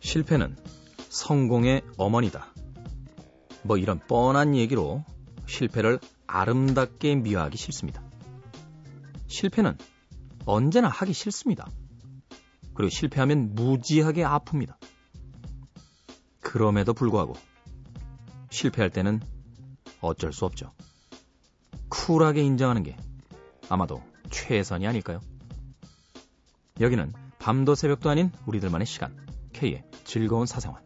실패는 성공의 어머니다. 뭐 이런 뻔한 얘기로 실패를 아름답게 미화하기 싫습니다. 실패는 언제나 하기 싫습니다. 그리고 실패하면 무지하게 아픕니다. 그럼에도 불구하고 실패할 때는 어쩔 수 없죠. 쿨하게 인정하는 게 아마도 최선이 아닐까요? 여기는 밤도 새벽도 아닌 우리들만의 시간. K의 즐거운 사생활.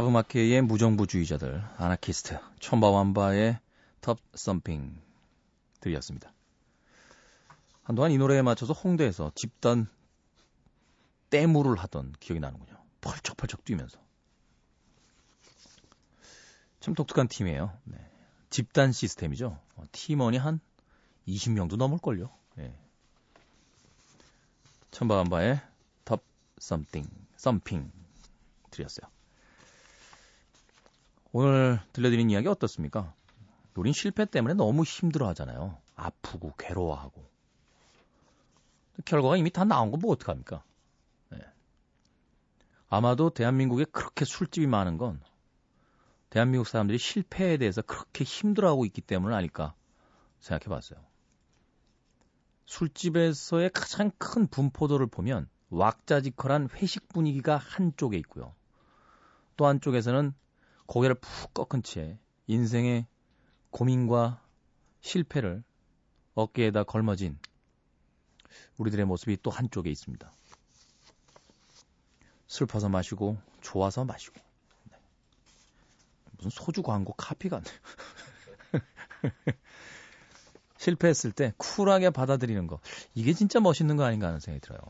파브마케의 무정부주의자들, 아나키스트, 촌바완바의 텁 썸핑 들이었습니다. 한동안 이 노래에 맞춰서 홍대에서 집단 떼물을 하던 기억이 나는군요. 펄쩍펄쩍 뛰면서. 참 독특한 팀이에요. 네. 집단 시스템이죠. 어, 팀원이 한 20명도 넘을걸요. 네. 천바완바의 텁 썸띵, 썸핑 드렸어요. 오늘 들려드린 이야기 어떻습니까? 우린 실패 때문에 너무 힘들어 하잖아요. 아프고 괴로워하고. 결과가 이미 다 나온 건뭐 어떡합니까? 네. 아마도 대한민국에 그렇게 술집이 많은 건 대한민국 사람들이 실패에 대해서 그렇게 힘들어하고 있기 때문 아닐까 생각해 봤어요. 술집에서의 가장 큰 분포도를 보면 왁자지컬한 회식 분위기가 한쪽에 있고요. 또 한쪽에서는 고개를 푹 꺾은 채 인생의 고민과 실패를 어깨에다 걸머진 우리들의 모습이 또 한쪽에 있습니다. 슬퍼서 마시고 좋아서 마시고 네. 무슨 소주 광고 카피 같네요. 실패했을 때 쿨하게 받아들이는 거 이게 진짜 멋있는 거 아닌가 하는 생각이 들어요.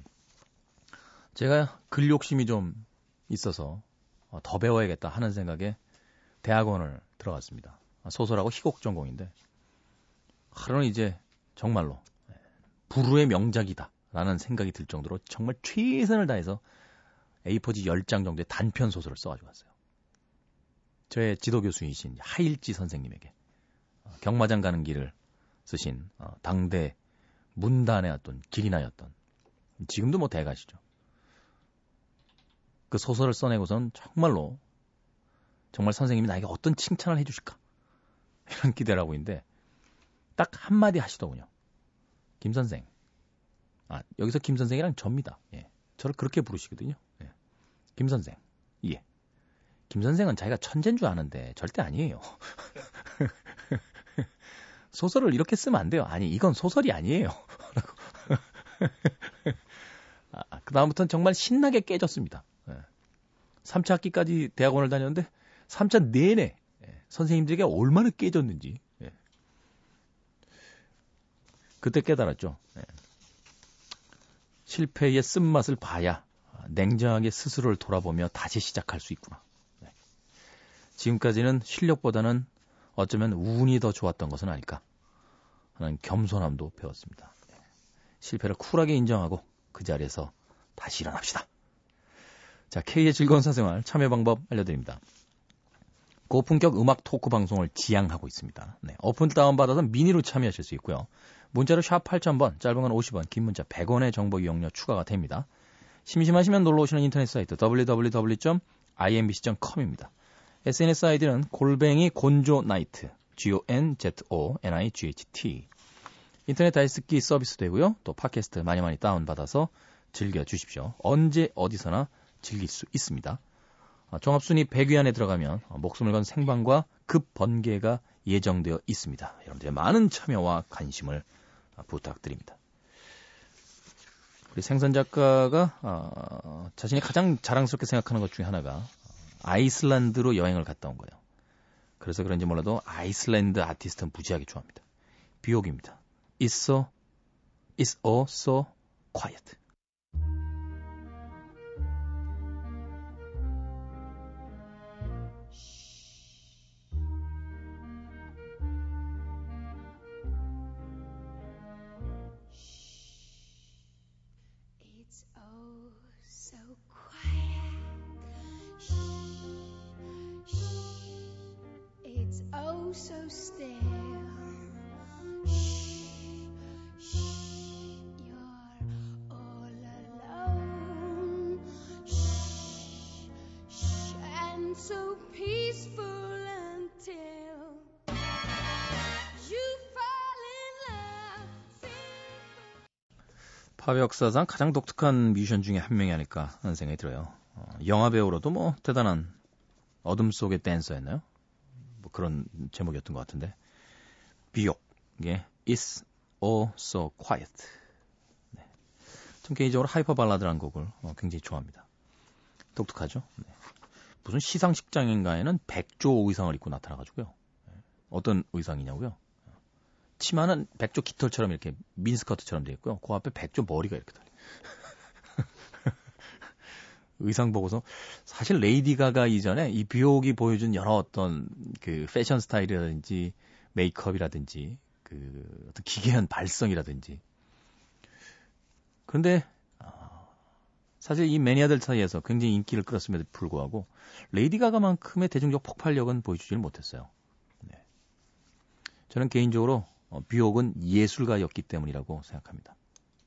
제가 글 욕심이 좀 있어서 어, 더 배워야겠다 하는 생각에 대학원을 들어갔습니다. 소설하고 희곡 전공인데 하루는 이제 정말로 불후의 명작이다라는 생각이 들 정도로 정말 최선을 다해서 A4지 10장 정도의 단편 소설을 써가지고 왔어요. 저의 지도 교수이신 하일지 선생님에게 어, 경마장 가는 길을 쓰신 어, 당대 문단의 어떤 길이나였던 지금도 뭐 대가시죠. 그 소설을 써내고선 정말로 정말 선생님이 나에게 어떤 칭찬을 해주실까? 이런 기대를 하고 있는데, 딱 한마디 하시더군요. 김 선생. 아, 여기서 김 선생이랑 접니다. 예. 저를 그렇게 부르시거든요. 예. 김 선생. 예. 김 선생은 자기가 천재인 줄 아는데 절대 아니에요. 소설을 이렇게 쓰면 안 돼요. 아니, 이건 소설이 아니에요. 아, 그다음부터는 정말 신나게 깨졌습니다. 예. 3차 학기까지 대학원을 다녔는데 3차 내내 예, 선생님들에게 얼마나 깨졌는지 예. 그때 깨달았죠. 예. 실패의 쓴맛을 봐야 냉정하게 스스로를 돌아보며 다시 시작할 수 있구나. 지금까지는 실력보다는 어쩌면 운이 더 좋았던 것은 아닐까 하는 겸손함도 배웠습니다. 실패를 쿨하게 인정하고 그 자리에서 다시 일어납시다. 자, K의 즐거운 사생활 참여 방법 알려드립니다. 고품격 음악 토크 방송을 지향하고 있습니다. 네, 어플 다운받아서 미니로 참여하실 수 있고요. 문자로 샵 8000번, 짧은 건 50원, 긴 문자 100원의 정보 이용료 추가가 됩니다. 심심하시면 놀러 오시는 인터넷 사이트 www.imbc.com입니다. SNS 아이디는 골뱅이 곤조 나이트, G-O-N-Z-O-N-I-G-H-T. 인터넷 다이스키 서비스 되고요. 또 팟캐스트 많이 많이 다운받아서 즐겨 주십시오. 언제 어디서나 즐길 수 있습니다. 어, 종합순위 100위 안에 들어가면 어, 목숨을 건 생방과 급 번개가 예정되어 있습니다. 여러분들의 많은 참여와 관심을 어, 부탁드립니다. 우리 생선 작가가 어, 자신이 가장 자랑스럽게 생각하는 것 중에 하나가 아이슬란드로 여행을 갔다 온 거예요. 그래서 그런지 몰라도 아이슬란드 아티스트는 무지하게 좋아합니다. 비옥입니다. It's so, it's all so quiet. 팝 역사상 가장 독특한 뮤지션 중에 한 명이 아닐까 하는 생각이 들어요. 어, 영화 배우로도 뭐 대단한 어둠 속의 댄서였나요? 뭐 그런 제목이었던 것 같은데. 비욕, 예, It's Oh So Quiet. 네. 전 개인적으로 Hyperballad라는 곡을 어, 굉장히 좋아합니다. 독특하죠? 네. 무슨 시상식장인가에는 백조 의상을 입고 나타나가지고요. 네. 어떤 의상이냐고요? 치마는 백조 깃털처럼 이렇게 미니스커트처럼 되어 있고요. 그 앞에 백조 머리가 이렇게 달려. 의상 보고서 사실 레이디 가가 이전에 이 비욕이 보여준 여러 어떤 그 패션 스타일이라든지 메이크업이라든지 그 어떤 기괴한 발성이라든지 그런데 아, 사실 이 매니아들 사이에서 굉장히 인기를 끌었음에도 불구하고 레이디 가가만큼의 대중적 폭발력은 보여주지를 못했어요. 네. 저는 개인적으로 어, 비옥은 예술가였기 때문이라고 생각합니다.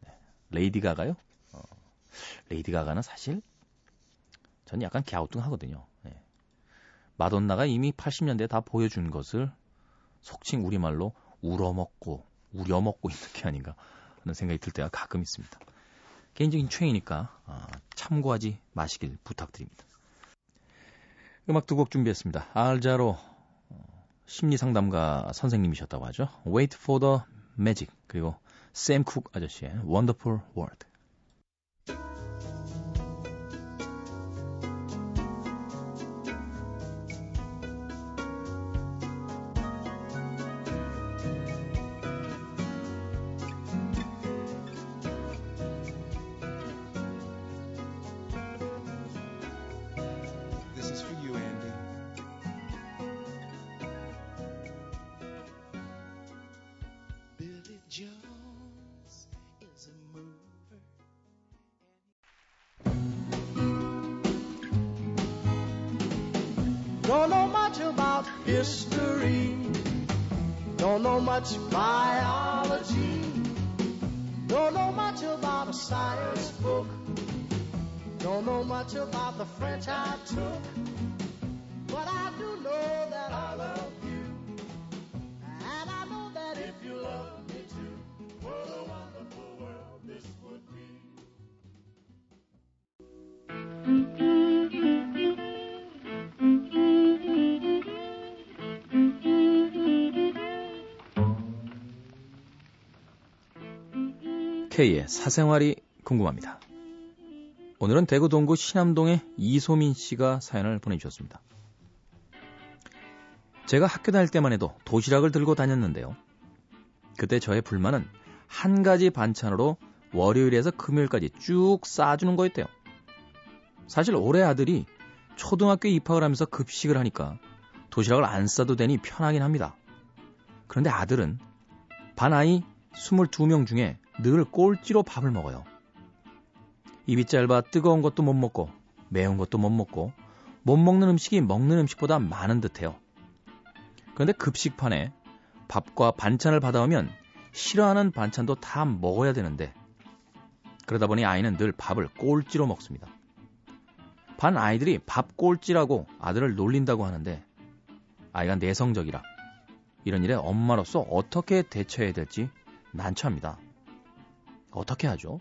네. 레이디 가가요? 어, 레이디 가가는 사실 전 약간 갸우뚱하거든요. 네. 마돈나가 이미 80년대에 다 보여준 것을 속칭 우리말로 울어먹고 우려먹고 있는 게 아닌가 하는 생각이 들 때가 가끔 있습니다. 개인적인 취향이니까 아, 참고하지 마시길 부탁드립니다. 음악 두 곡 준비했습니다. 알자로 심리 상담가 선생님이셨다고 하죠. Wait for the Magic 그리고 샘쿡 아저씨의 Wonderful World. 사생활이 궁금합니다. 오늘은 대구 동구 신암동의 이소민 씨가 사연을 보내주셨습니다. 제가 학교 다닐 때만 해도 도시락을 들고 다녔는데요. 그때 저의 불만은 한 가지 반찬으로 월요일에서 금요일까지 쭉 싸주는 거였대요. 사실 올해 아들이 초등학교에 입학을 하면서 급식을 하니까 도시락을 안 싸도 되니 편하긴 합니다. 그런데 아들은 반 아이 22명 중에 늘 꼴찌로 밥을 먹어요. 입이 짧아 뜨거운 것도 못 먹고 매운 것도 못 먹고 못 먹는 음식이 먹는 음식보다 많은 듯해요. 그런데 급식판에 밥과 반찬을 받아오면 싫어하는 반찬도 다 먹어야 되는데 그러다 보니 아이는 늘 밥을 꼴찌로 먹습니다. 반 아이들이 밥 꼴찌라고 아들을 놀린다고 하는데 아이가 내성적이라 이런 일에 엄마로서 어떻게 대처해야 될지 난처합니다. 어떻게 하죠?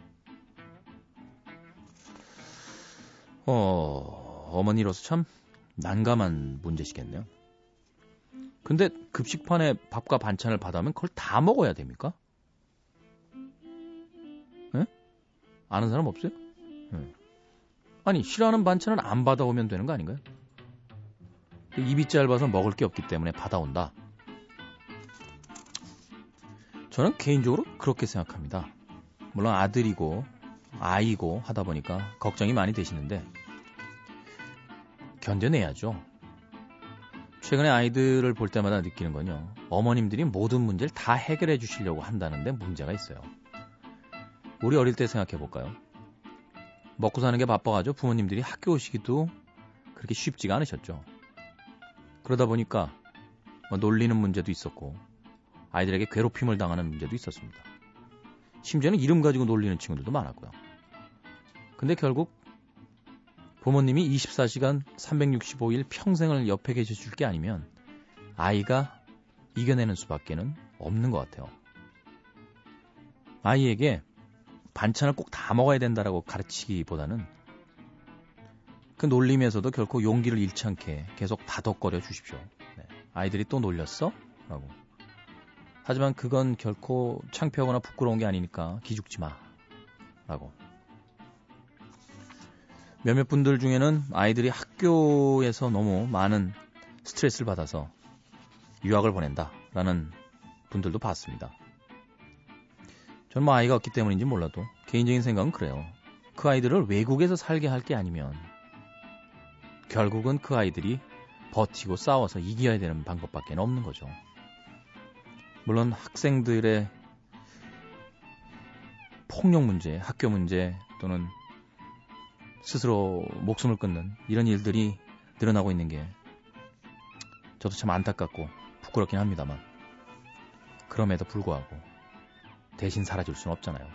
어, 어머니로서 참 난감한 문제시겠네요. 근데 급식판에 밥과 반찬을 받아오면 그걸 다 먹어야 됩니까? 네? 아는 사람 없어요? 네. 아니 싫어하는 반찬은 안 받아오면 되는 거 아닌가요? 입이 짧아서 먹을 게 없기 때문에 받아온다. 저는 개인적으로 그렇게 생각합니다. 물론 아들이고 아이고 하다 보니까 걱정이 많이 되시는데 견뎌내야죠. 최근에 아이들을 볼 때마다 느끼는 건요. 어머님들이 모든 문제를 다 해결해 주시려고 한다는데 문제가 있어요. 우리 어릴 때 생각해 볼까요? 먹고 사는 게 바빠가지고 부모님들이 학교 오시기도 그렇게 쉽지가 않으셨죠. 그러다 보니까 뭐 놀리는 문제도 있었고 아이들에게 괴롭힘을 당하는 문제도 있었습니다. 심지어는 이름 가지고 놀리는 친구들도 많았고요. 근데 결국 부모님이 24시간 365일 평생을 옆에 계셔줄 게 아니면 아이가 이겨내는 수밖에는 없는 것 같아요. 아이에게 반찬을 꼭 다 먹어야 된다라고 가르치기보다는 그 놀림에서도 결코 용기를 잃지 않게 계속 다독거려 주십시오. 네. 아이들이 또 놀렸어? 라고. 하지만 그건 결코 창피하거나 부끄러운 게 아니니까 기죽지 마. 라고. 몇몇 분들 중에는 아이들이 학교에서 너무 많은 스트레스를 받아서 유학을 보낸다. 라는 분들도 봤습니다. 저는 뭐 아이가 없기 때문인지 몰라도 개인적인 생각은 그래요. 그 아이들을 외국에서 살게 할 게 아니면 결국은 그 아이들이 버티고 싸워서 이겨야 되는 방법밖에 없는 거죠. 물론 학생들의 폭력 문제, 학교 문제 또는 스스로 목숨을 끊는 이런 일들이 늘어나고 있는 게 저도 참 안타깝고 부끄럽긴 합니다만 그럼에도 불구하고 대신 사라질 수는 없잖아요.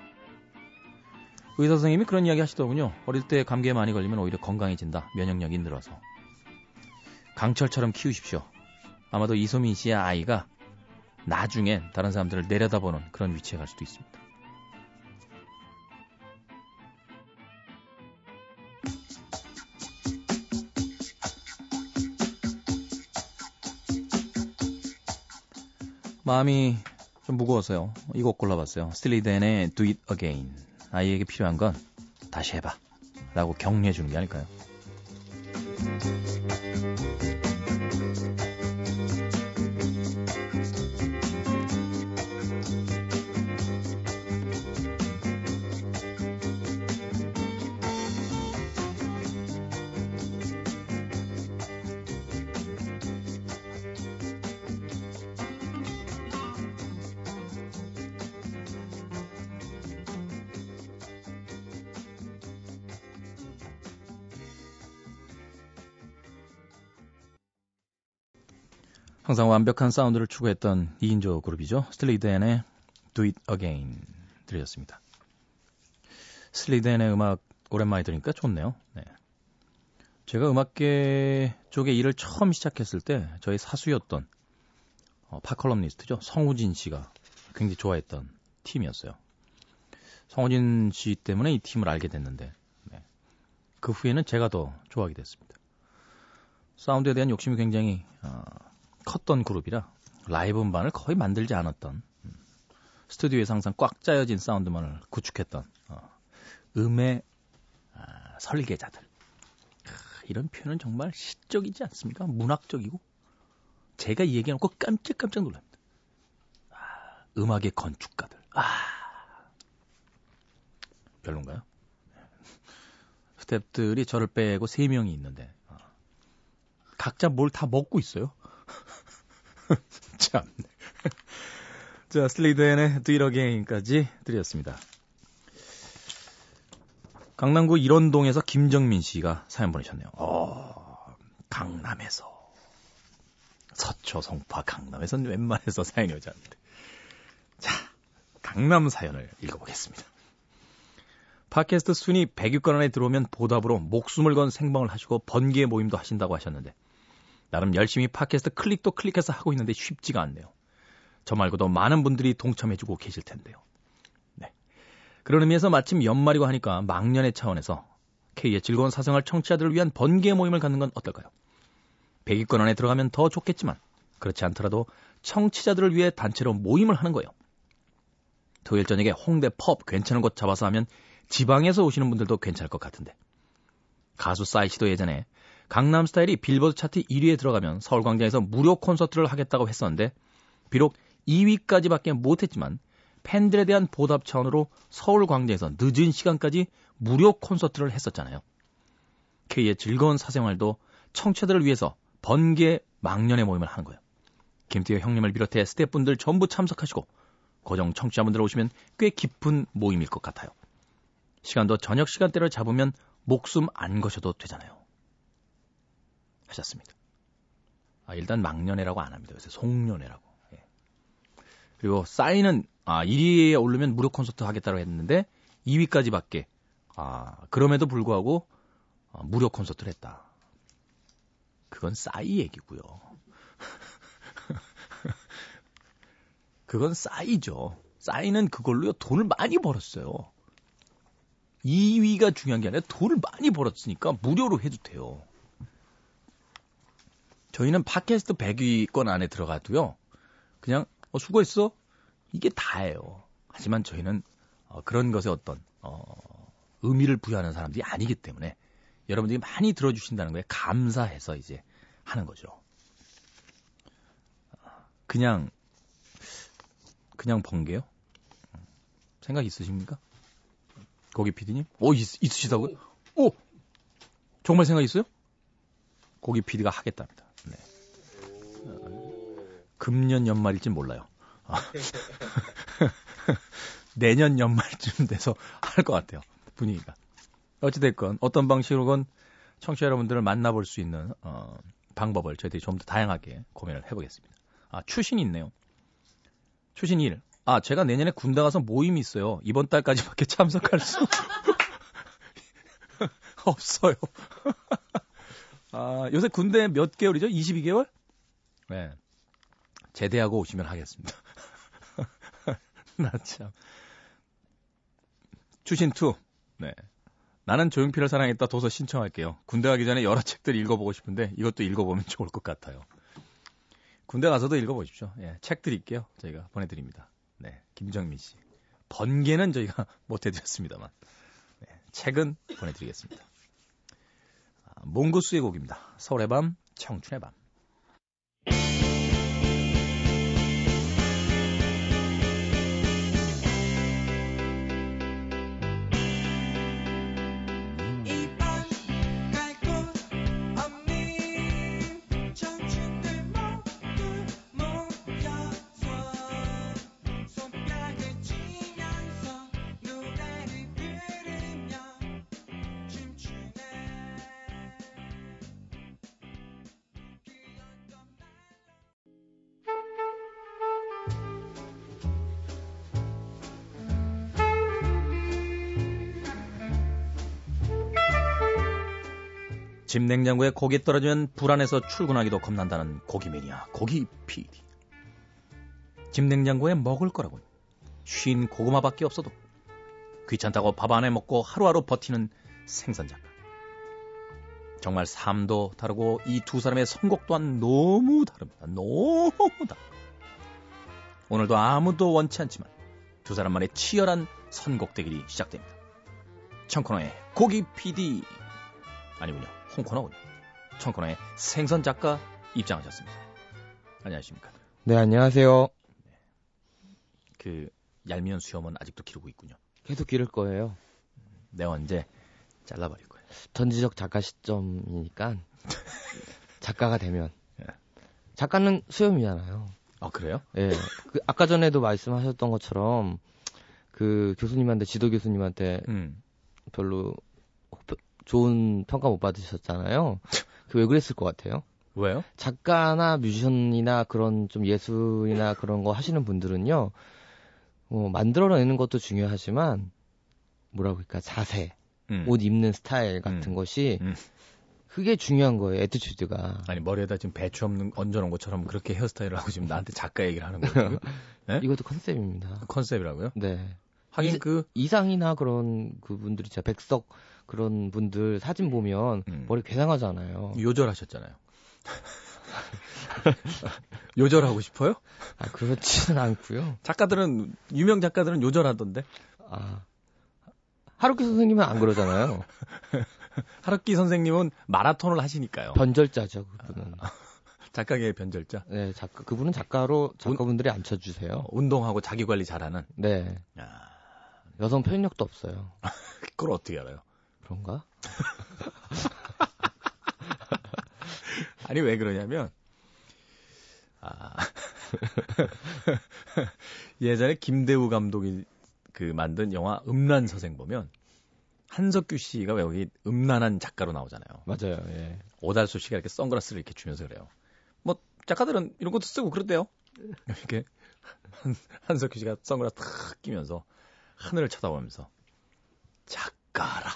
의사 선생님이 그런 이야기 하시더군요. 어릴 때 감기에 많이 걸리면 오히려 건강해진다. 면역력이 늘어서. 강철처럼 키우십시오. 아마도 이소민 씨의 아이가 나중엔 다른 사람들을 내려다보는 그런 위치에 갈 수도 있습니다. 마음이 좀 무거워서요. 이 곡 골라봤어요. 스틸리덴의 Do It Again. 아이에게 필요한 건 다시 해봐. 라고 격려해 주는 게 아닐까요? 항상 완벽한 사운드를 추구했던 2인조 그룹이죠. 슬리덴의 Do It Again 들으셨습니다. 슬리덴의 음악 오랜만에 들으니까 좋네요. 네. 제가 음악계 쪽에 일을 처음 시작했을 때 저희 사수였던 어, 파컬럼니스트죠. 성우진 씨가 굉장히 좋아했던 팀이었어요. 성우진 씨 때문에 이 팀을 알게 됐는데 네. 그 후에는 제가 더 좋아하게 됐습니다. 사운드에 대한 욕심이 굉장히 어, 컸던 그룹이라 라이브 음반을 거의 만들지 않았던 음, 스튜디오에서 항상 꽉 짜여진 사운드만을 구축했던 어, 음의 아, 설계자들. 이런 표현은 정말 시적이지 않습니까? 문학적이고 제가 이 얘기해놓고 깜짝깜짝 놀랍니다. 아, 음악의 건축가들. 아, 별론가요? 스탭들이 저를 빼고 3명이 있는데 어, 각자 뭘 다 먹고 있어요. 참. 자, 슬리드앤의 Do It Again까지 드렸습니다. 강남구 일원동에서 김정민 씨가 사연 보내셨네요. 어, 강남에서. 서초, 송파, 강남에선 웬만해서 사연이 오지 않는데. 자, 강남 사연을 읽어보겠습니다. 팟캐스트 순위 100위권 안에 들어오면 보답으로 목숨을 건 생방을 하시고 번개 모임도 하신다고 하셨는데 나름 열심히 팟캐스트 클릭도 클릭해서 하고 있는데 쉽지가 않네요. 저 말고도 많은 분들이 동참해주고 계실 텐데요. 네. 그런 의미에서 마침 연말이고 하니까 망년의 차원에서 K의 즐거운 사생활 청취자들을 위한 번개 모임을 갖는 건 어떨까요? 100위권 안에 들어가면 더 좋겠지만 그렇지 않더라도 청취자들을 위해 단체로 모임을 하는 거예요. 토요일 저녁에 홍대 펍 괜찮은 곳 잡아서 하면 지방에서 오시는 분들도 괜찮을 것 같은데. 가수 싸이 씨도 예전에 강남 스타일이 빌보드 차트 1위에 들어가면 서울광장에서 무료 콘서트를 하겠다고 했었는데 비록 2위까지밖에 못했지만 팬들에 대한 보답 차원으로 서울광장에서 늦은 시간까지 무료 콘서트를 했었잖아요. K의 즐거운 사생활도 청취자들을 위해서 번개 망년의 모임을 하는 거예요. 김태호 형님을 비롯해 스태프분들 전부 참석하시고 고정 청취자분들 오시면 꽤 깊은 모임일 것 같아요. 시간도 저녁 시간대를 잡으면 목숨 안 거셔도 되잖아요. 하셨습니다. 아, 일단 막년회라고 안 합니다. 요새 송년회라고. 예. 그리고 싸이는 아, 1위에 오르면 무료 콘서트 하겠다고 했는데 2위까지밖에 아, 그럼에도 불구하고 아, 무료 콘서트를 했다. 그건 싸이 얘기고요. 그건 싸이죠. 싸이는 그걸로요 돈을 많이 벌었어요. 2위가 중요한 게 아니라 돈을 많이 벌었으니까 무료로 해도 돼요. 저희는 팟캐스트 100위권 안에 들어가도요. 그냥 어, 수고했어. 이게 다예요. 하지만 저희는 어, 그런 것에 어떤 어, 의미를 부여하는 사람들이 아니기 때문에 여러분들이 많이 들어주신다는 거에 감사해서 이제 하는 거죠. 그냥 그냥 번개요? 생각 있으십니까? 고기 PD님? 오 있, 있으시다고요? 오 정말 생각 있어요? 고기 PD가 하겠답니다. 네. 금년 연말일진 몰라요. 아. 내년 연말쯤 돼서 할 것 같아요. 분위기가. 어찌됐건 어떤 방식으로건 청취자 여러분들을 만나볼 수 있는 어, 방법을 저희들이 좀 더 다양하게 고민을 해보겠습니다. 아, 추신이 있네요. 추신 1. 아, 제가 내년에 군대 가서 모임이 있어요. 이번 달까지밖에 참석할 수 없어요. 아, 요새 군대 몇 개월이죠? 22개월? 네. 제대하고 오시면 하겠습니다. 나 참. 추신2. 네. 나는 조용필을 사랑했다 도서 신청할게요. 군대 가기 전에 여러 책들 읽어보고 싶은데 이것도 읽어보면 좋을 것 같아요. 군대 가서도 읽어보십시오. 예, 책 드릴게요. 저희가 보내드립니다. 네, 김정민 씨. 번개는 저희가 못해드렸습니다만. 네, 책은 보내드리겠습니다. 아, 몽구스의 곡입니다. 서울의 밤, 청춘의 밤. 집 냉장고에 고기 떨어지면 불안해서 출근하기도 겁난다는 고기 매니아 고기 PD. 집 냉장고에 먹을 거라곤 쉰 고구마밖에 없어도 귀찮다고 밥 안에 먹고 하루하루 버티는 생선 작가. 정말 삶도 다르고 이 두 사람의 선곡 또한 너무 다릅니다. 너무 다릅니다. 오늘도 아무도 원치 않지만 두 사람만의 치열한 선곡 대결이 시작됩니다. 청코너의 고기 PD 아니군요. 홍코너군요. 청코너의 생선 작가 입장하셨습니다. 안녕하십니까. 네, 안녕하세요. 그 얄미운 수염은 아직도 기르고 있군요. 계속 기를 거예요. 내 언제 잘라버릴 거예요. 전지적 작가 시점이니까 작가가 되면 작가는 수염이잖아요. 아 그래요? 예. 그 아까 전에도 말씀하셨던 것처럼 그 교수님한테 지도 교수님한테 음. 별로 좋은 평가 못 받으셨잖아요. 그 왜 그랬을 것 같아요? 왜요? 작가나 뮤지션이나 그런 좀 예술이나 그런 거 하시는 분들은요, 어, 만들어내는 것도 중요하지만, 뭐라고 할까, 자세, 음. 옷 입는 스타일 같은 음. 것이, 음. 그게 중요한 거예요, attitude가. 아니 머리에다 지금 배추 없는 얹어놓은 것처럼 그렇게 헤어스타일을 하고 지금 나한테 작가 얘기를 하는 거예요. 네? 이것도 컨셉입니다. 컨셉이라고요? 네. 하긴 이제- 그 이상이나 그런 그분들이 진짜 백석 그런 분들 사진 보면 음. 머리 괴상하잖아요. 요절하셨잖아요. 요절하고 싶어요? 아, 그렇지는 않고요. 작가들은 유명 작가들은 요절하던데. 아, 하루키 선생님은 안 그러잖아요. 하루키 선생님은 마라톤을 하시니까요. 변절자죠, 그분은. 작가계의 변절자. 네, 작가, 그분은 작가로 작가분들이 안 쳐주세요. 어, 운동하고 자기 관리 잘하는. 네. 야, 여성 표현력도 없어요. 그걸 어떻게 알아요? 그런가? 아니 왜 그러냐면 아 예전에 김대우 감독이 그 만든 영화 음란 서생 보면 한석규 씨가 왜 여기 음란한 작가로 나오잖아요. 맞아요. 예. 오달수 씨가 이렇게 선글라스를 이렇게 주면서 그래요. 뭐 작가들은 이런 것도 쓰고 그런데요. 이렇게 한, 한석규 씨가 선글라스 탁 끼면서 하늘을 쳐다보면서 작가라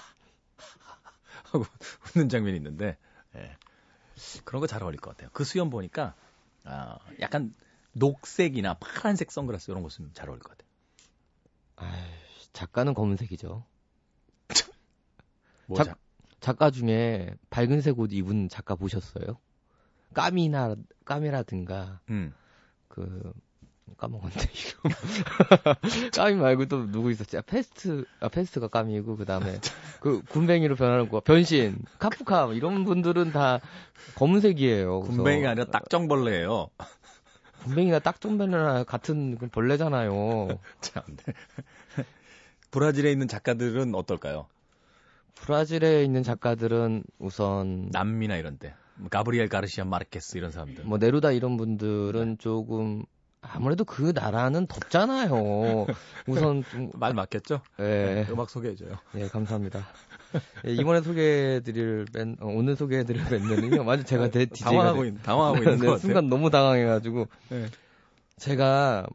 하고 웃는 장면이 있는데 예. 그런 거 잘 어울릴 것 같아요. 그 수염 보니까 아, 약간 녹색이나 파란색 선글라스 이런 거 쓰면 잘 어울릴 것 같아요. 아이, 작가는 검은색이죠. 뭐 작- 작- 작가 중에 밝은색 옷 입은 작가 보셨어요? 까뮈나 까뮈라든가 음. 그 까먹었네 이거 까뮈 말고 또 누구 있었지? 아, 페스트 아 페스트가 까뮈고 그 다음에 그 굼벵이로 변하는 거 변신 카프카 뭐 이런 분들은 다 검은색이에요. 그래서 굼벵이가 아니라 딱정벌레예요. 굼벵이나 딱정벌레나 같은 그 벌레잖아요. 참. 네. 브라질에 있는 작가들은 어떨까요? 브라질에 있는 작가들은 우선 남미나 이런 데. 가브리엘 가르시아 마르케스 이런 사람들. 뭐 네루다 이런 분들은 조금 아무래도 그 나라는 덥잖아요. 우선 좀말 맞겠죠? 예. 음악 소개해줘요. 예, 감사합니다. 예, 이번에 소개해드릴 밴, 어, 오늘 소개해드릴 밴드는요. 완전 제가 대 DJ가 당황하고 있, 당황하고 있는 것 같아요. 순간 너무 당황해가지고 네. 제가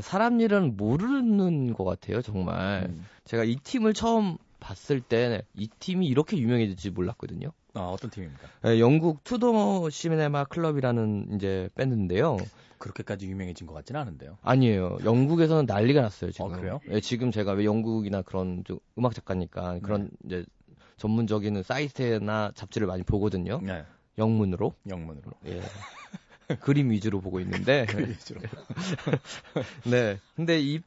사람 일은 모르는 것 같아요. 정말 음. 제가 이 팀을 처음 봤을 때 이 팀이 이렇게 유명해질지 몰랐거든요. 아, 어떤 팀입니까? 예, 영국 Two Door Cinema Club이라는 이제 밴드인데요. 그렇게까지 유명해진 것 같지는 않은데요. 아니에요. 영국에서는 난리가 났어요, 지금. 어, 그래요? 예, 지금 제가 왜 영국이나 그런 좀 음악 작가니까 그런 네. 이제 전문적인 사이트나 잡지를 많이 보거든요. 네. 영문으로. 영문으로. 예. 그림 위주로 보고 있는데. 그 위주로. 네. 근데 이,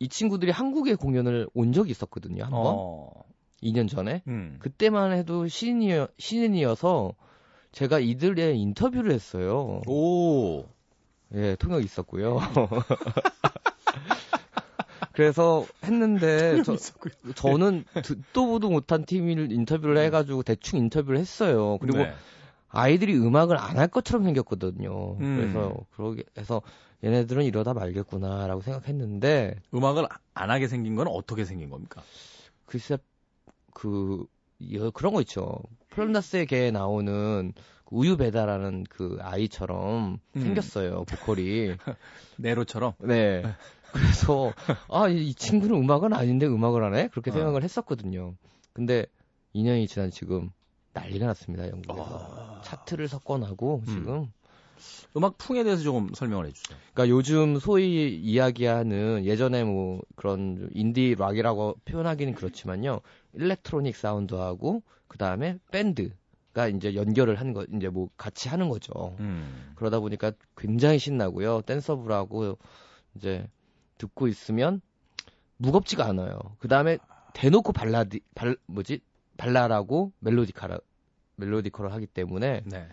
이 친구들이 한국에 공연을 온 적이 있었거든요, 한 번. 어. 2년 전에. 음. 그때만 해도 신인이어, 신인이어서 제가 이들의 인터뷰를 했어요. 오. 예, 통역 있었고요. 그래서 했는데 저, 있었고요. 저는 듣도 보도 못한 팀을 인터뷰를 해가지고 대충 인터뷰를 했어요. 그리고 네. 아이들이 음악을 안 할 것처럼 생겼거든요. 음. 그래서 그러게 해서 얘네들은 이러다 말겠구나라고 생각했는데 음악을 안 하게 생긴 건 어떻게 생긴 겁니까? 글쎄 그 여- 그런 거 있죠. 플란다스의 개에 나오는 그 우유 배달하는 그 아이처럼 음. 생겼어요 보컬이. 네로처럼. 네. 그래서 아 이 친구는 음악은 아닌데 음악을 하네 그렇게 어. 생각을 했었거든요. 근데 2년이 지난 지금 난리가 났습니다 영국에서 아. 차트를 석권하고 음. 지금. 음악 풍에 대해서 조금 설명을 해주세요. 그러니까 요즘 소위 이야기하는 예전에 뭐 그런 좀 인디 락이라고 표현하기는 그렇지만요. 일렉트로닉 사운드하고 그 다음에 밴드 가 이제 연결을 한 거, 이제 뭐 같이 하는 거죠. 음. 그러다 보니까 굉장히 신나고요. 댄서블하고 이제 듣고 있으면 무겁지가 않아요. 그 다음에 대놓고 발라디, 발, 뭐지? 발랄하고 멜로디카라, 멜로디컬을 하기 때문에 네.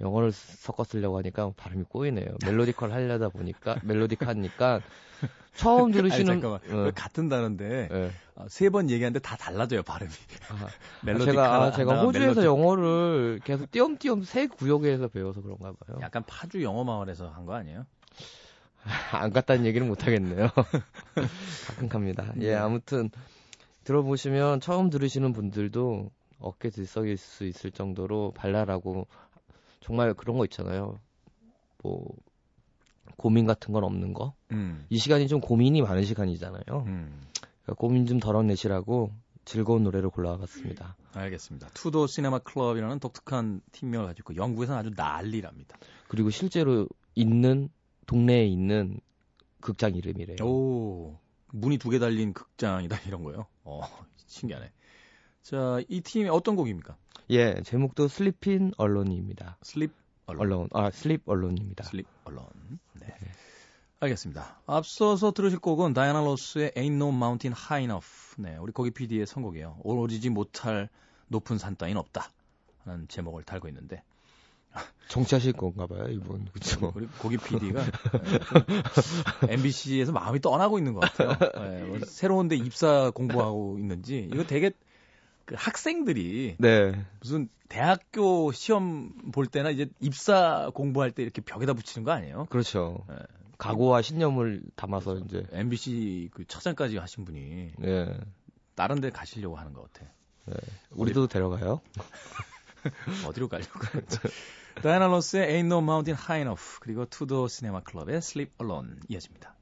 영어를 섞어 쓰려고 하니까 발음이 꼬이네요. 멜로디컬 하려다 보니까 멜로디카니까 처음 아니, 들으시는 잠깐만. 어, 왜 같은 단어인데 예. 세번 얘기하는데 다 달라져요 발음이. 아, 멜로디카. 제가 아, 제가 호주에서 멜로디- 영어를 계속 띄엄띄엄 새 구역에서 배워서 그런가 봐요. 약간 파주 영어 마을에서 한 거 아니에요? 안 갔다는 얘기는 못 하겠네요. 가끔 갑니다. 예, 네. 아무튼 들어보시면 처음 들으시는 분들도 어깨 들썩일 수 있을 정도로 발랄하고 정말 그런 거 있잖아요. 뭐 고민 같은 건 없는 거. 음. 이 시간이 좀 고민이 많은 시간이잖아요. 음. 그러니까 고민 좀 덜어내시라고 즐거운 노래를 골라봤습니다. 알겠습니다. 투도 시네마 클럽이라는 독특한 팀명을 가지고 있고 영국에서는 아주 난리랍니다. 그리고 실제로 있는 동네에 있는 극장 이름이래요. 오, 문이 두 개 달린 극장이다 이런 거요. 어, 신기하네. 자, 이 팀이 어떤 곡입니까? 예, 제목도 Sleepin' Alone입니다. Sleep. Alone, 아 Sleep Alone입니다. Sleep Alone. 네. 알겠습니다. 앞서서 들으실 곡은 다이아나 로스의 Ain't No Mountain High Enough. 네, 우리 고기 PD의 선곡이에요. 오르지 못할 높은 산 따윈 없다. 하는 제목을 달고 있는데. 정치하실 건가 봐요, 이분. 그쵸. 우리 고기 PD가 MBC에서 마음이 떠나고 있는 것 같아요. 네, 뭐 새로운 데 입사 공부하고 있는지. 이거 되게 그 학생들이 네. 무슨 대학교 시험 볼 때나 이제 입사 공부할 때 이렇게 벽에다 붙이는 거 아니에요? 그렇죠. 네. 각오와 신념을 담아서 이제 MBC 그 첫장까지 하신 분이 예. 다른 데 가시려고 하는 것 같아. 네. 우리도 데려가요? 어디로 가려고 하는지. 다이아나 로스의 Ain't No Mountain High Enough 그리고 투도 시네마 클럽의 Sleep Alone 이어집니다.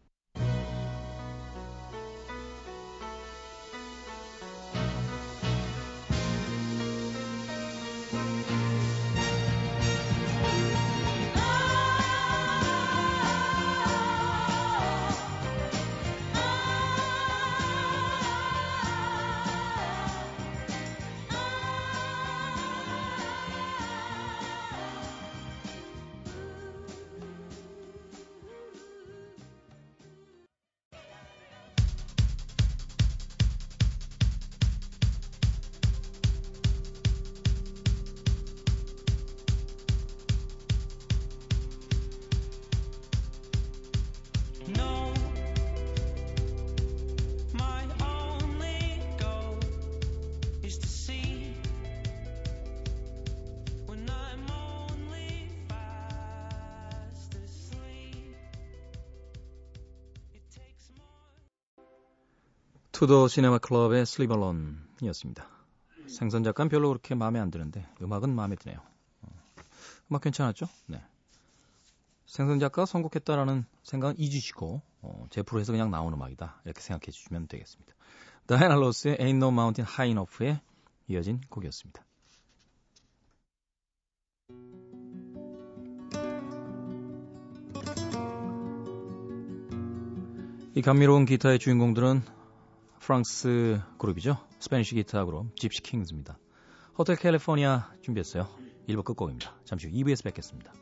투도 시네마 클럽의 Sleep Alone 이었습니다. 생선 작가는 별로 그렇게 마음에 안 드는데 음악은 마음에 드네요. 어, 음악 괜찮았죠? 네. 생선 작가가 선곡했다라는 생각은 잊으시고 어, 제 프로에서 그냥 나온 음악이다 이렇게 생각해 주시면 되겠습니다. 다이아나 로스의 Ain't No Mountain High Enough에 이어진 곡이었습니다. 이 감미로운 기타의 주인공들은 프랑스 그룹이죠. Spanish 기타 그룹 Gipsy Kings입니다. Hotel California 준비했어요. 1부 끝곡입니다. 잠시 후 2부에서 뵙겠습니다.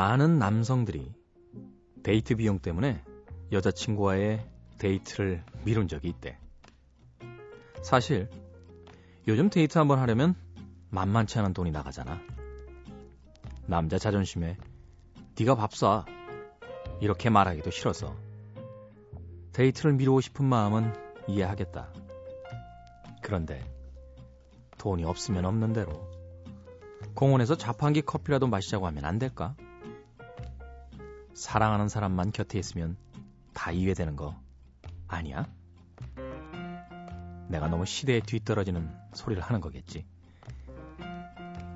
많은 남성들이 데이트 비용 때문에 여자친구와의 데이트를 미룬 적이 있대. 사실 요즘 데이트 한번 하려면 만만치 않은 돈이 나가잖아. 남자 자존심에 네가 밥 사. 이렇게 말하기도 싫어서 데이트를 미루고 싶은 마음은 이해하겠다. 그런데 돈이 없으면 없는 대로 공원에서 자판기 커피라도 마시자고 하면 안 될까? 사랑하는 사람만 곁에 있으면 다 이해되는 거 아니야? 내가 너무 시대에 뒤떨어지는 소리를 하는 거겠지.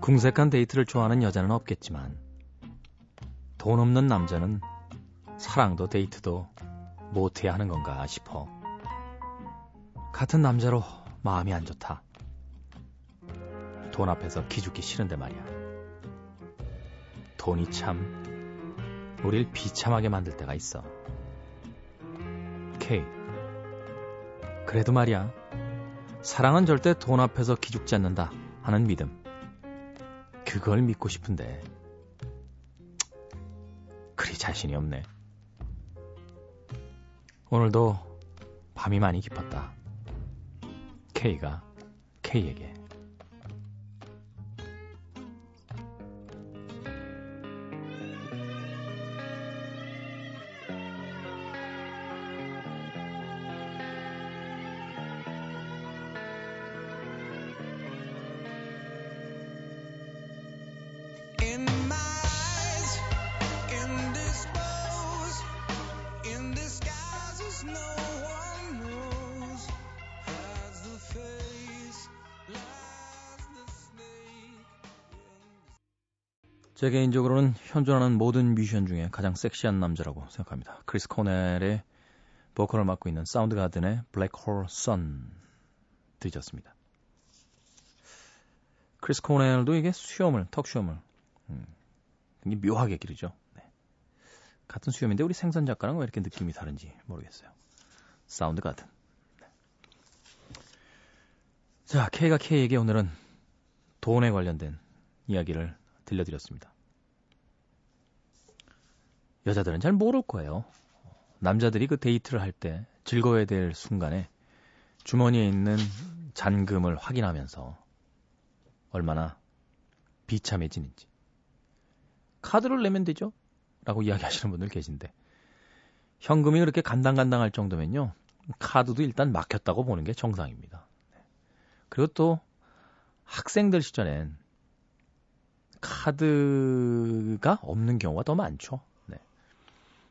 궁색한 데이트를 좋아하는 여자는 없겠지만 돈 없는 남자는 사랑도 데이트도 못해야 하는 건가 싶어. 같은 남자로 마음이 안 좋다. 돈 앞에서 기죽기 싫은데 말이야. 돈이 참 우릴 비참하게 만들 때가 있어. K. 그래도 말이야. 사랑은 절대 돈 앞에서 기죽지 않는다 하는 믿음. 그걸 믿고 싶은데. 그리 자신이 없네. 오늘도 밤이 많이 깊었다. K가 K에게. 제 개인적으로는 현존하는 모든 뮤지션 중에 가장 섹시한 남자라고 생각합니다. 크리스 코넬의 보컬을 맡고 있는 Soundgarden의 Black Hole Sun 들으셨습니다. 크리스 코넬도 이게 수염을, 턱 수염을 음, 묘하게 기르죠. 네. 같은 수염인데 우리 생선 작가랑 왜 이렇게 느낌이 다른지 모르겠어요. Soundgarden. 네. 자, K가 K에게 오늘은 돈에 관련된 이야기를 들려드렸습니다. 여자들은 잘 모를 거예요. 남자들이 그 데이트를 할 때 즐거워야 될 순간에 주머니에 있는 잔금을 확인하면서 얼마나 비참해지는지. 카드를 내면 되죠? 라고 이야기하시는 분들 계신데. 현금이 그렇게 간당간당할 정도면요. 카드도 일단 막혔다고 보는 게 정상입니다. 그리고 또 학생들 시절엔 카드가 없는 경우가 더 많죠.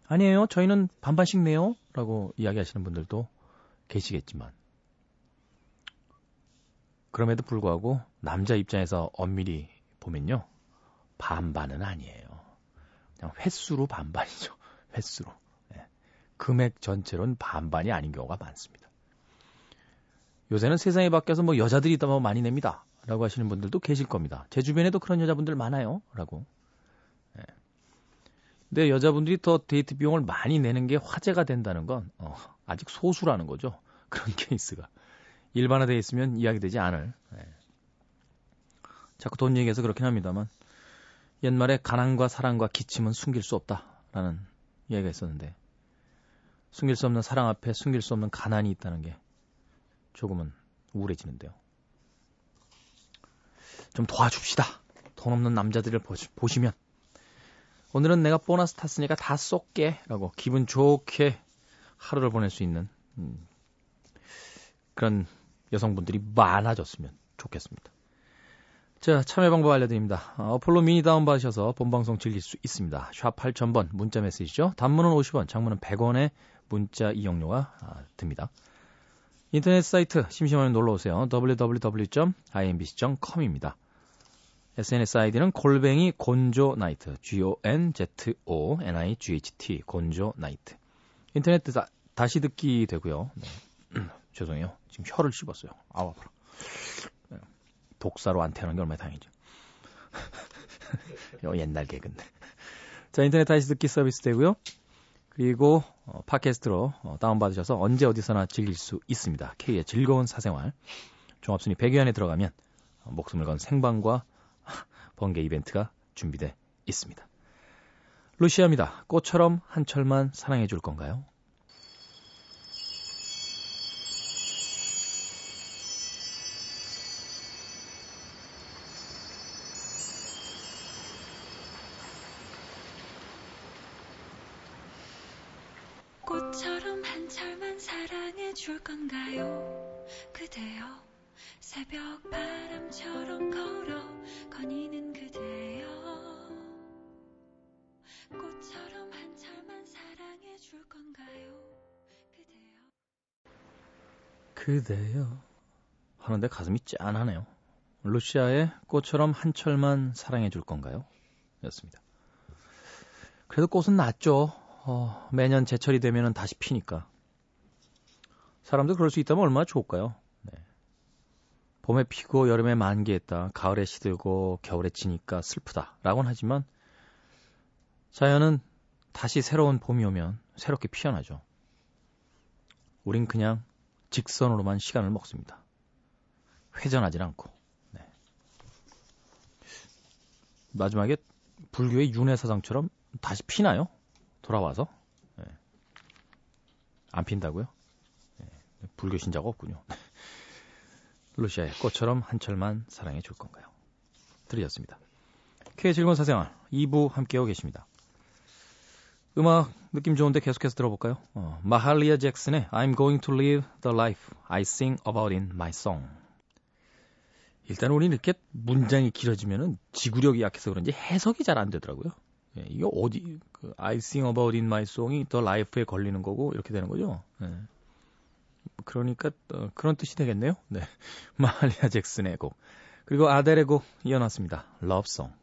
네. 아니에요. 저희는 반반씩 내요. 라고 이야기하시는 분들도 계시겠지만. 그럼에도 불구하고 남자 입장에서 엄밀히 보면요. 반반은 아니에요. 그냥 횟수로 반반이죠. 횟수로. 네. 금액 전체로는 반반이 아닌 경우가 많습니다. 요새는 세상이 바뀌어서 뭐 여자들이 더 많이 냅니다. 라고 하시는 분들도 계실 겁니다. 제 주변에도 그런 여자분들 많아요. 라고. 네. 근데 여자분들이 더 데이트 비용을 많이 내는 게 화제가 된다는 건 어, 아직 소수라는 거죠. 그런 케이스가. 일반화되어 있으면 이야기되지 않을. 네. 자꾸 돈 얘기해서 그렇긴 합니다만 옛말에 가난과 사랑과 기침은 숨길 수 없다라는 이야기가 있었는데 숨길 수 없는 사랑 앞에 숨길 수 없는 가난이 있다는 게 조금은 우울해지는데요. 좀 도와줍시다. 돈 없는 남자들을 보시, 면 오늘은 내가 보너스 탔으니까 다 쏠게 라고 기분 좋게 하루를 보낼 수 있는 음, 그런 여성분들이 많아졌으면 좋겠습니다. 자, 참여 방법 알려드립니다. 어, 어플로 미니 다운받으셔서 본방송 즐길 수 있습니다. 샵 8000번 문자 메시지죠. 단문은 50원, 장문은 100원의 문자 이용료가 아, 듭니다. 인터넷 사이트 심심하면 놀러오세요. www.imbc.com입니다. SNS 아이디는 골뱅이 곤조 나이트 G-O-N-Z-O-N-I-G-H-T 곤조 나이트 인터넷 다, 다시 듣기 되고요. 네. 죄송해요. 지금 혀를 씹었어요. 아우 아파라. 네. 독사로 안 태어난 게 얼마나 다행이죠. 이 옛날 개근데. 자 인터넷 다시 듣기 서비스 되고요. 그리고 어, 팟캐스트로 어, 다운받으셔서 언제 어디서나 즐길 수 있습니다. K의 즐거운 사생활. 종합순위 100위 안에 들어가면 어, 목숨을 건 생방과 번개 이벤트가 준비돼 있습니다. 루시아입니다. 꽃처럼 한 철만 사랑해 줄 건가요? 꽃처럼 한 철만 사랑해 줄 건가요? 그대여 새벽 바람처럼 걸어 거니는 그대여 꽃처럼 한 철만 사랑해 줄 건가요? 그대여 그대여 하는데 가슴이 짠하네요. 루시아의 꽃처럼 한 철만 사랑해 줄 건가요? 였습니다. 그래도 꽃은 낫죠. 어, 매년 제철이 되면 다시 피니까. 사람도 그럴 수 있다면 얼마나 좋을까요? 네. 봄에 피고 여름에 만개했다. 가을에 시들고 겨울에 지니까 슬프다. 라고는 하지만 자연은 다시 새로운 봄이 오면 새롭게 피어나죠. 우린 그냥 직선으로만 시간을 먹습니다. 회전하지 않고. 네. 마지막에 불교의 윤회사상처럼 다시 피나요? 돌아와서? 네. 안 핀다고요? 네. 불교 신자가 없군요. 루시아의 꽃처럼 한 철만 사랑해 줄 건가요? 들으셨습니다. K의 즐거운 사생활 2부 함께하고 계십니다. 음악 느낌 좋은데 계속해서 들어볼까요? 어, 마할리아 잭슨의 I'm going to live the life I sing about in my song. 일단 우리 이렇게 문장이 길어지면은 지구력이 약해서 그런지 해석이 잘 안 되더라고요. 예, 이게 어디 그 I sing about in my song이 더 life에 걸리는 거고 이렇게 되는 거죠. 예. 그러니까 어, 그런 뜻이 되겠네요. 네. 마할리아 잭슨의 곡 그리고 아델의 곡 이어놨습니다. Song.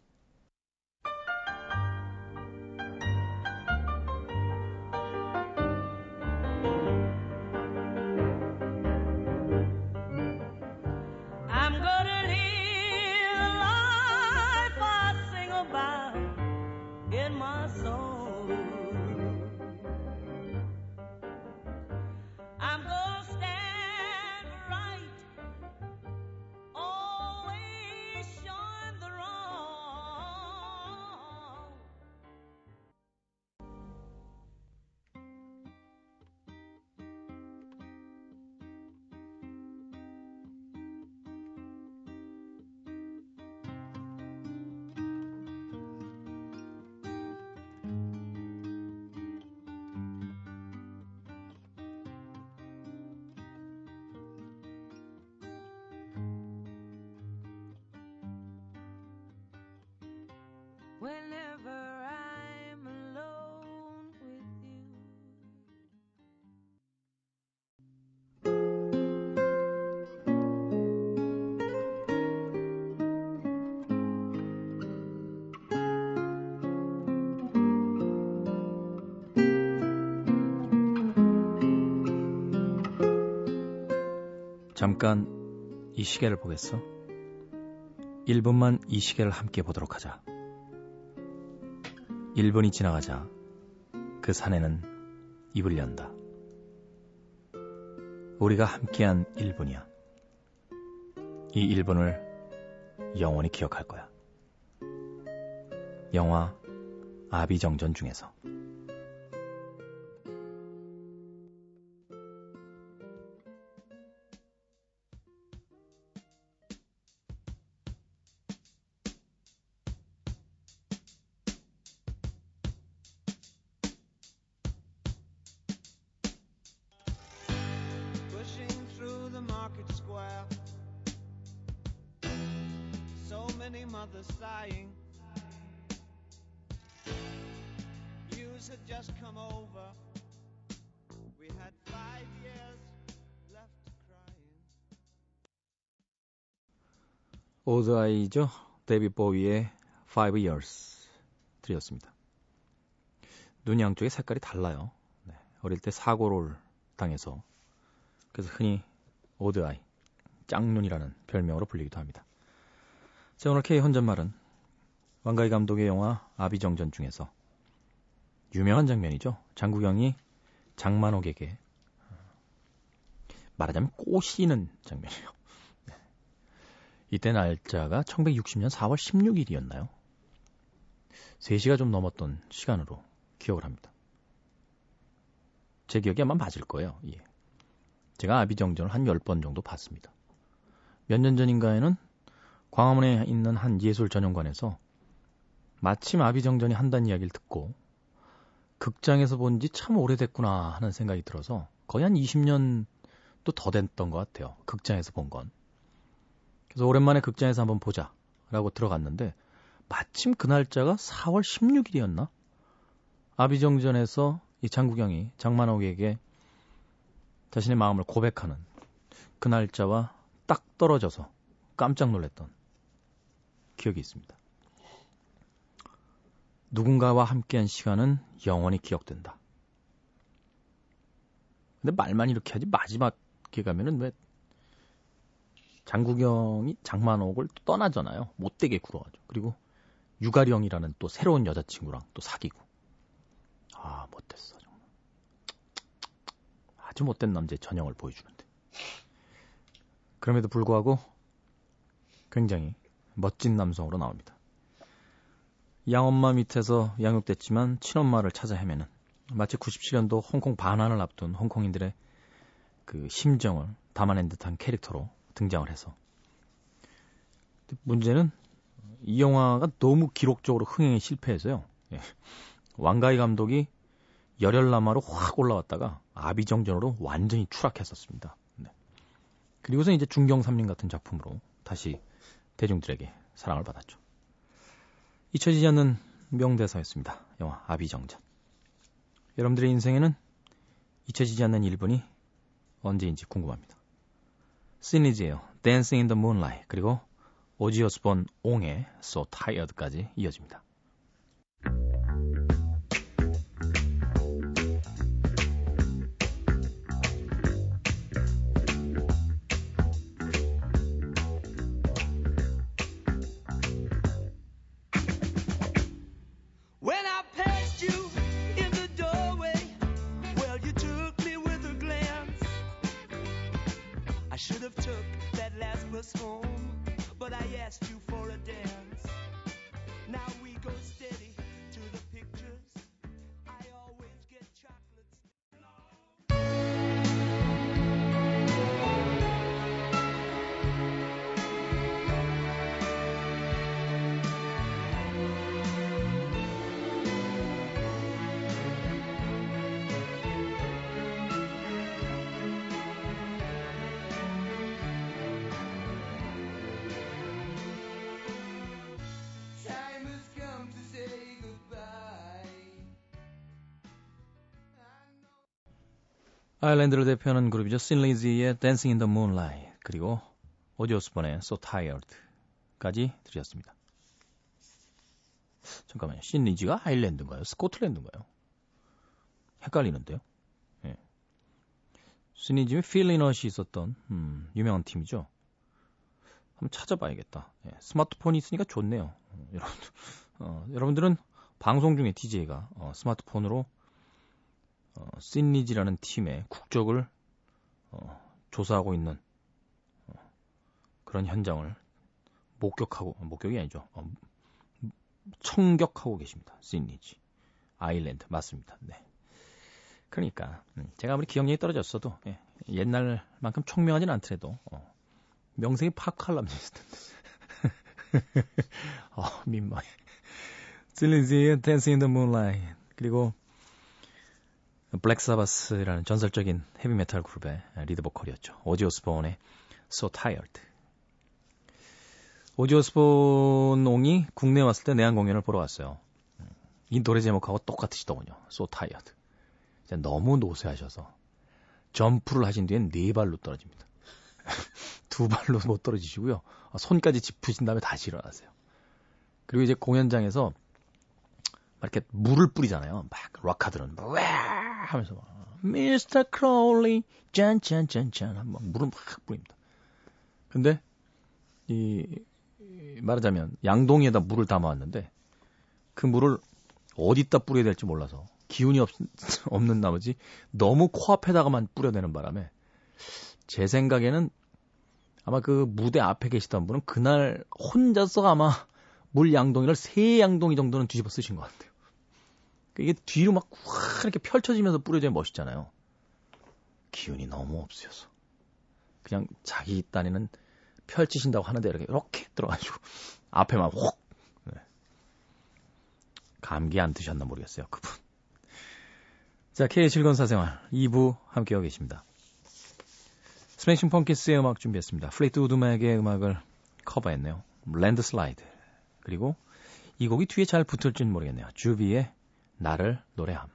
잠깐 이 시계를 보겠어. 1분만 이 시계를 함께 보도록 하자. 1분이 지나가자 그 산에는 입을 연다. 우리가 함께한 1분이야. 이 1분을 영원히 기억할 거야. 영화 아비정전 중에서. odd eye죠. 데이비 보위의 Five Years 드렸습니다. 눈 양쪽의 색깔이 달라요. 네, 어릴 때 사고를 당해서 그래서 흔히 odd eye, 짝눈이라는 별명으로 불리기도 합니다. 자, 오늘 K 혼잣말은 왕가위 감독의 영화 아비정전 중에서 유명한 장면이죠. 장국영이 장만옥에게 어, 말하자면 꼬시는 장면이에요. 이때 날짜가 1960년 4월 16일이었나요? 3시가 좀 넘었던 시간으로 기억을 합니다. 제 기억이 아마 맞을 거예요. 예. 제가 아비정전을 한 10번 정도 봤습니다. 몇 년 전인가에는 광화문에 있는 한 예술 전용관에서 마침 아비정전이 한다는 이야기를 듣고 극장에서 본 지 참 오래됐구나 하는 생각이 들어서 거의 한 20년 또 더 됐던 것 같아요. 극장에서 본 건. 그래서 오랜만에 극장에서 한번 보자. 라고 들어갔는데, 마침 그 날짜가 4월 16일이었나? 아비정전에서 이 장국영이 장만옥에게 자신의 마음을 고백하는 그 날짜와 딱 떨어져서 깜짝 놀랐던 기억이 있습니다. 누군가와 함께한 시간은 영원히 기억된다. 근데 말만 이렇게 하지 마지막에 가면은 왜 장국영이 장만옥을 떠나잖아요. 못되게 굴어가죠. 그리고 유가령이라는 또 새로운 여자친구랑 또 사귀고. 아, 못됐어, 정말. 아주 못된 남자의 전형을 보여주는데. 그럼에도 불구하고 굉장히 멋진 남성으로 나옵니다. 양엄마 밑에서 양육됐지만 친엄마를 찾아 헤매는 마치 97년도 홍콩 반환을 앞둔 홍콩인들의 그 심정을 담아낸 듯한 캐릭터로 등장을 해서 문제는 이 영화가 너무 기록적으로 흥행에 실패해서요. 예. 왕가희 감독이 열혈남마로 확 올라왔다가 아비정전으로 완전히 추락했었습니다. 네. 그리고서 이제 중경삼림 같은 작품으로 다시 대중들에게 사랑을 받았죠. 잊혀지지 않는 명대사였습니다. 영화 아비정전. 여러분들의 인생에는 잊혀지지 않는 1분이 언제인지 궁금합니다. 시니즈예요. Dancing in the Moonlight 그리고 오지 오스본 옹의 So Tired까지 이어집니다. 아일랜드를 대표하는 그룹이죠. 신리지의 Dancing in the Moonlight 그리고 오디오스본의 So Tired까지 드렸습니다. 잠깐만요. 신리지가 아일랜드인가요? 스코틀랜드인가요? 헷갈리는데요. 예. 신리지의 필리넛이 있었던 음, 유명한 팀이죠. 한번 찾아봐야겠다. 예, 스마트폰이 있으니까 좋네요. 어, 여러분들, 어, 여러분들은 방송 중에 DJ가 어, 스마트폰으로 어, 신리지라는 팀의 국적을 어, 조사하고 있는 어, 그런 현장을 목격하고 목격이 아니죠. 어, 청격하고 계십니다. 신리지 아일랜드 맞습니다. 네. 그러니까 음, 제가 아무리 기억력이 떨어졌어도 예, 옛날만큼 총명하진 않더라도 어, 명색이 있을 텐데. 어, 민망해. 슬리지의 Dancing in the Moonlight 그리고 Black Sabbath라는 전설적인 헤비메탈 그룹의 리드 보컬이었죠. 오지 오스본의 So Tired. 오지 오스본 옹이 국내에 왔을 때 내한 공연을 보러 왔어요. 이 노래 제목하고 똑같으시더군요. So Tired. 너무 노쇠하셔서 점프를 하신 뒤엔 네 발로 떨어집니다. 두 발로 못 떨어지시고요. 손까지 짚으신 다음에 다시 일어나세요. 그리고 이제 공연장에서 이렇게 물을 뿌리잖아요. 막 락카들은 와 하면서 막 미스터 크롤리 짠짠짠짠 막 물을 막 뿌립니다. 근데 이 말하자면 양동이에다 물을 담아왔는데 그 물을 어디다 뿌려야 될지 몰라서 기운이 없, 없는 나머지 너무 코앞에다가만 뿌려대는 바람에 제 생각에는 아마 그 무대 앞에 계시던 분은 그날 혼자서 아마 물 양동이를 세 양동이 정도는 뒤집어 쓰신 것 같아요. 이게 뒤로 막 확 이렇게 펼쳐지면서 뿌려져야 멋있잖아요. 기운이 너무 없으셔서. 그냥 자기 딴에는 펼치신다고 하는데 이렇게 이렇게 들어가지고 앞에만 혹! 네. 감기 안 드셨나 모르겠어요 그분. 자 K의 즐거운 사생활 2부 함께하고 계십니다. Smashing Pumpkins의 음악 준비했습니다. Fleetwood Mac의 음악을 커버했네요. Landslide. 그리고 이 곡이 뒤에 잘 붙을지는 모르겠네요. 주비의 나를 노래함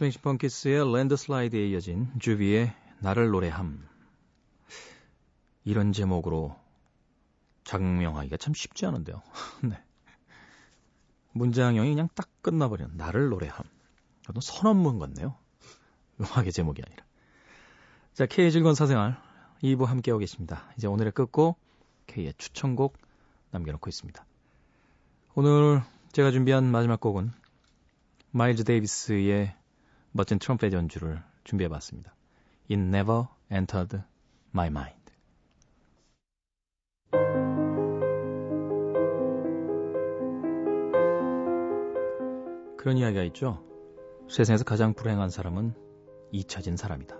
스매싱 펑키스의 랜드슬라이드에 이어진 주비의 나를 노래함 이런 제목으로 장명하기가 참 쉽지 않은데요. 네. 문장형이 그냥 딱 끝나버리는 나를 노래함. 어떤 선언문 같네요. 음악의 제목이 아니라. 자, K의 즐거운 사생활 2부 함께하고 계십니다. 이제 오늘의 끝곡 K의 추천곡 남겨놓고 있습니다. 오늘 제가 준비한 마지막 곡은 마일즈 데이비스의 멋진 트럼펫 연주를 준비해봤습니다. It never entered my mind. 그런 이야기가 있죠. 세상에서 가장 불행한 사람은 잊혀진 사람이다.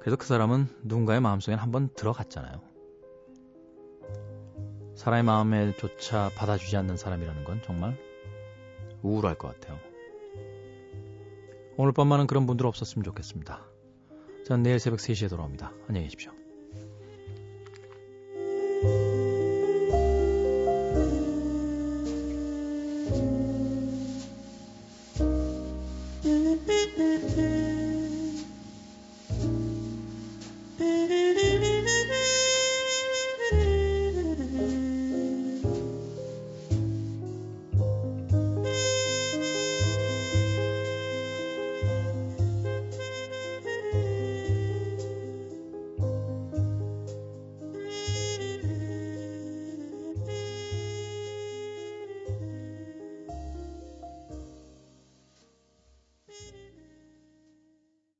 그래서 그 사람은 누군가의 마음속에 한번 들어갔잖아요. 사람의 마음에조차 받아주지 않는 사람이라는 건 정말 우울할 것 같아요. 오늘 밤만은 그런 분들 없었으면 좋겠습니다. 전 내일 새벽 3시에 돌아옵니다. 안녕히 계십시오.